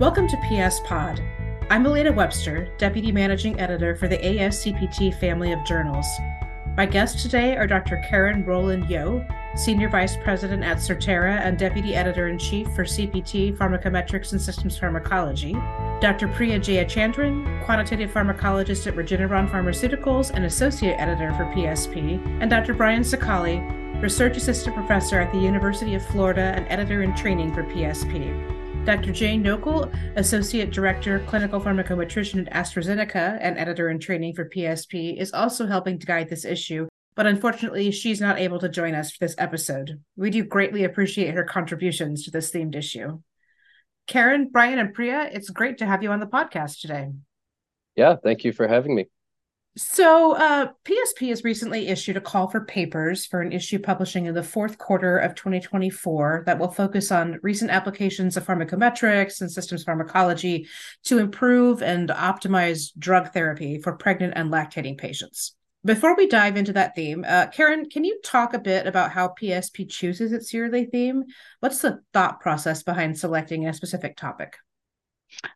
Welcome to PS Pod. I'm Elena Webster, Deputy Managing Editor for the ASCPT family of journals. My guests today are Dr. Karen Rowland Yeo, Senior Vice President at Certara and Deputy Editor in Chief for CPT Pharmacometrics and Systems Pharmacology, Dr. Priya Jayachandran, Quantitative Pharmacologist at Regeneron Pharmaceuticals and Associate Editor for PSP, and Dr. Brian Cicali, Research Assistant Professor at the University of Florida and Editor in Training for PSP. Dr. Jane Knöchel, Associate Director, Clinical Pharmacometrician at AstraZeneca and editor in training for PSP, is also helping to guide this issue, but unfortunately, she's not able to join us for this episode. We do greatly appreciate her contributions to this themed issue. Karen, Brian, and Priya, it's great to have you on the podcast today. Yeah, thank you for having me. So, uh, PSP has recently issued a call for papers for an issue publishing in the fourth quarter of 2024 that will focus on recent applications of pharmacometrics and systems pharmacology to improve and optimize drug therapy for pregnant and lactating patients. Before we dive into that theme, uh, Karen, can you talk a bit about how PSP chooses its yearly theme? What's the thought process behind selecting a specific topic?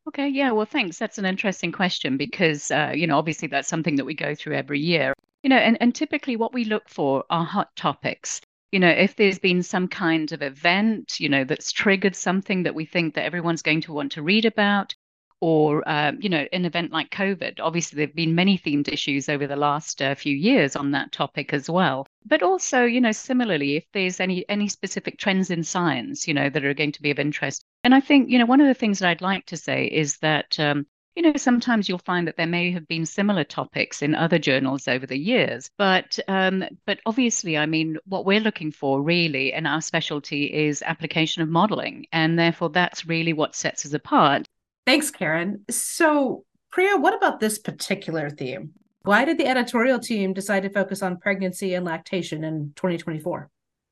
Okay, yeah, well, thanks. That's an interesting question because, uh, you know, obviously that's something that we go through every year. You know, and, and typically what we look for are hot topics. You know, if there's been some kind of event, you know, that's triggered something that we think that everyone's going to want to read about, or um, you know an event like covid obviously there have been many themed issues over the last uh, few years on that topic as well but also you know similarly if there's any any specific trends in science you know that are going to be of interest and i think you know one of the things that i'd like to say is that um, you know, sometimes you'll find that there may have been similar topics in other journals over the years, but um, but obviously, I mean, what we're looking for really, and our specialty is application of modeling, and therefore that's really what sets us apart. Thanks, Karen. So, Priya, what about this particular theme? Why did the editorial team decide to focus on pregnancy and lactation in 2024?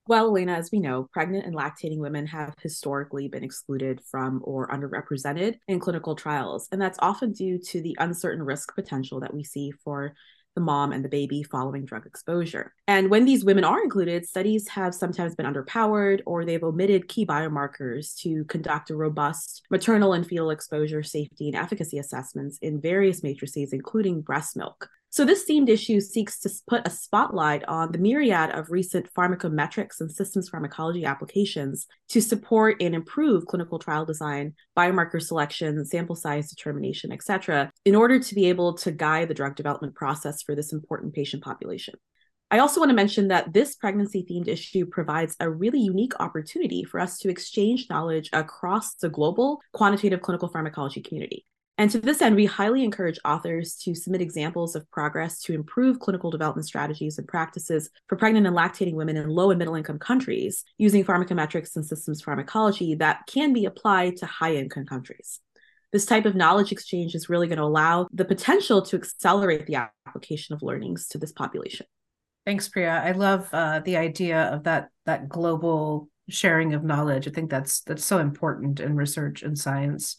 Well, Elena, as we know, pregnant and lactating women have historically been excluded from or underrepresented in clinical trials. And that's often due to the uncertain risk potential that we see for the mom and the baby following drug exposure. And when these women are included, studies have sometimes been underpowered or they've omitted key biomarkers to conduct a robust maternal and fetal exposure safety and efficacy assessments in various matrices, including breast milk. So, this themed issue seeks to put a spotlight on the myriad of recent pharmacometrics and systems pharmacology applications to support and improve clinical trial design, biomarker selection, sample size determination, et cetera, in order to be able to guide the drug development process for this important patient population. I also want to mention that this pregnancy themed issue provides a really unique opportunity for us to exchange knowledge across the global quantitative clinical pharmacology community. And to this end, we highly encourage authors to submit examples of progress to improve clinical development strategies and practices for pregnant and lactating women in low and middle income countries using pharmacometrics and systems pharmacology that can be applied to high income countries. This type of knowledge exchange is really going to allow the potential to accelerate the application of learnings to this population. Thanks, Priya. I love uh, the idea of that that global sharing of knowledge. I think that's that's so important in research and science.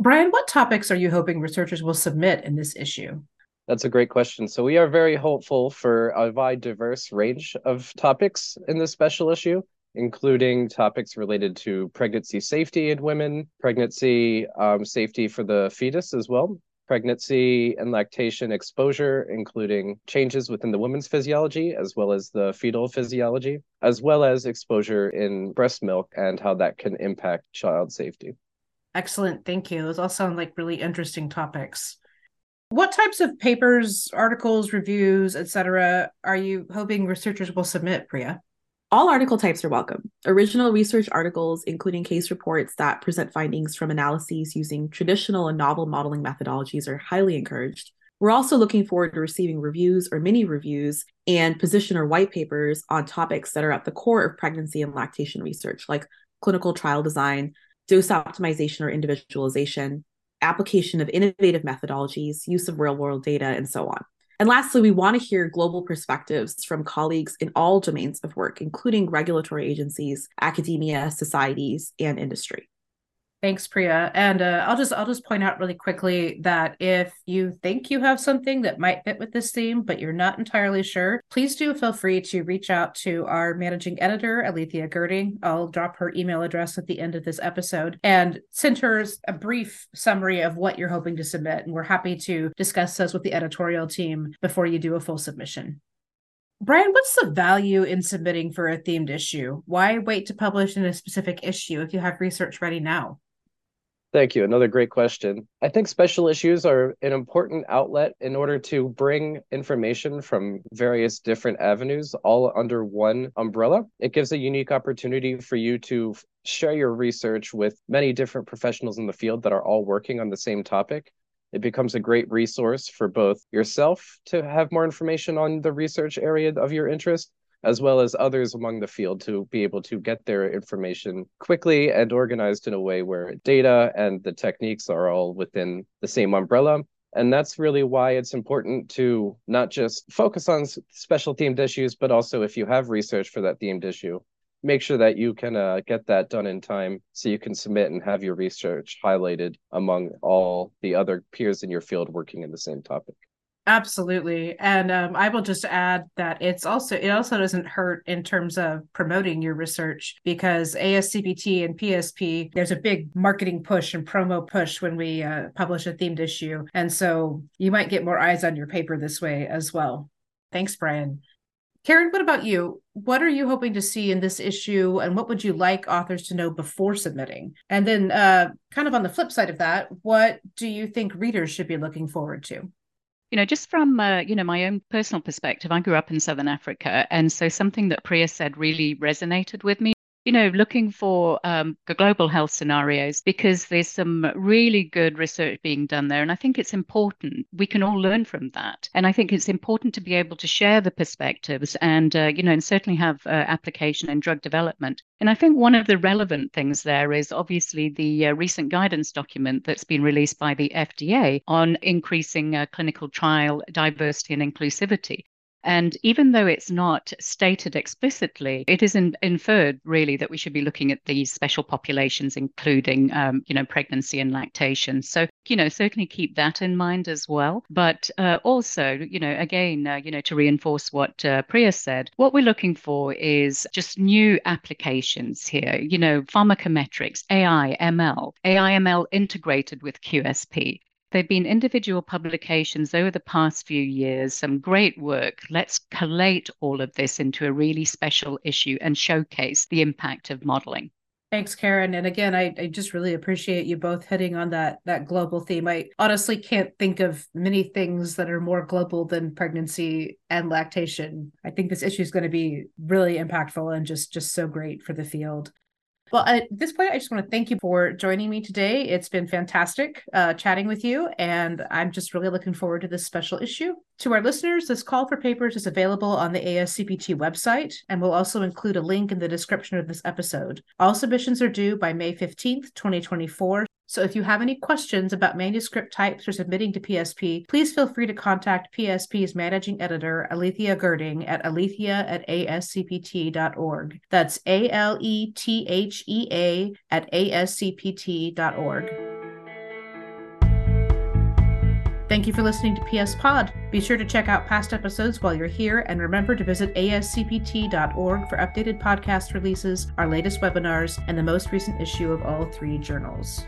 Brian, what topics are you hoping researchers will submit in this issue? That's a great question. So we are very hopeful for a wide, diverse range of topics in this special issue, including topics related to pregnancy safety in women, pregnancy um, safety for the fetus as well, pregnancy and lactation exposure, including changes within the woman's physiology as well as the fetal physiology, as well as exposure in breast milk and how that can impact child safety. Excellent. Thank you. Those all sound like really interesting topics. What types of papers, articles, reviews, etc., are you hoping researchers will submit, Priya? All article types are welcome. Original research articles, including case reports that present findings from analyses using traditional and novel modeling methodologies, are highly encouraged. We're also looking forward to receiving reviews or mini reviews and position or white papers on topics that are at the core of pregnancy and lactation research, like clinical trial design, dose optimization or individualization, application of innovative methodologies, use of real world data, and so on. And lastly, we want to hear global perspectives from colleagues in all domains of work, including regulatory agencies, academia, societies, and industry. Thanks, Priya. And uh, I'll just I'll just point out really quickly that if you think you have something that might fit with this theme, but you're not entirely sure, please do feel free to reach out to our managing editor, Alethea Gerding. I'll drop her email address at the end of this episode and send her a brief summary of what you're hoping to submit. And we're happy to discuss those with the editorial team before you do a full submission. Brian, what's the value in submitting for a themed issue? Why wait to publish in a specific issue if you have research ready now? Thank you. Another great question. I think special issues are an important outlet in order to bring information from various different avenues all under one umbrella. It gives a unique opportunity for you to share your research with many different professionals in the field that are all working on the same topic. It becomes a great resource for both yourself to have more information on the research area of your interest, as well as others among the field to be able to get their information quickly and organized in a way where data and the techniques are all within the same umbrella. And that's really why it's important to not just focus on special themed issues, but also if you have research for that themed issue, make sure that you can uh, get that done in time so you can submit and have your research highlighted among all the other peers in your field working in the same topic. Absolutely. And um, I will just add that it's also it also doesn't hurt in terms of promoting your research because ASCPT and PSP there's a big marketing push and promo push when we uh, publish a themed issue. And so you might get more eyes on your paper this way as well. Thanks, Brian. Karen, what about you? What are you hoping to see in this issue, and what would you like authors to know before submitting? And then, uh, kind of on the flip side of that, what do you think readers should be looking forward to? You know, just from uh, you know my own personal perspective, I grew up in Southern Africa, and so something that Priya said really resonated with me you know, looking for um, global health scenarios because there's some really good research being done there. And I think it's important. We can all learn from that. And I think it's important to be able to share the perspectives and, uh, you know, and certainly have uh, application in drug development. And I think one of the relevant things there is obviously the uh, recent guidance document that's been released by the FDA on increasing uh, clinical trial diversity and inclusivity. And even though it's not stated explicitly, it is in, inferred really that we should be looking at these special populations, including, um, you know, pregnancy and lactation. So, you know, certainly keep that in mind as well. But uh, also, you know, again, uh, you know, to reinforce what uh, Priya said, what we're looking for is just new applications here, you know, pharmacometrics, AI, ML, AI, ML integrated with QSP. There have been individual publications over the past few years, some great work. Let's collate all of this into a really special issue and showcase the impact of modeling. Thanks, Karen. And again, I, I just really appreciate you both hitting on that that global theme. I honestly can't think of many things that are more global than pregnancy and lactation. I think this issue is going to be really impactful and just just so great for the field. Well, at this point, I just want to thank you for joining me today. It's been fantastic uh, chatting with you, and I'm just really looking forward to this special issue. To our listeners, this call for papers is available on the ASCPT website, and we'll also include a link in the description of this episode. All submissions are due by May 15th, 2024. So if you have any questions about manuscript types or submitting to PSP, please feel free to contact PSP's managing editor, Alethea Gerding, at alethea at ascpt.org. That's A L E T H E A at ascpt.org. Thank you for listening to PS Pod. Be sure to check out past episodes while you're here and remember to visit ascpt.org for updated podcast releases, our latest webinars, and the most recent issue of all three journals.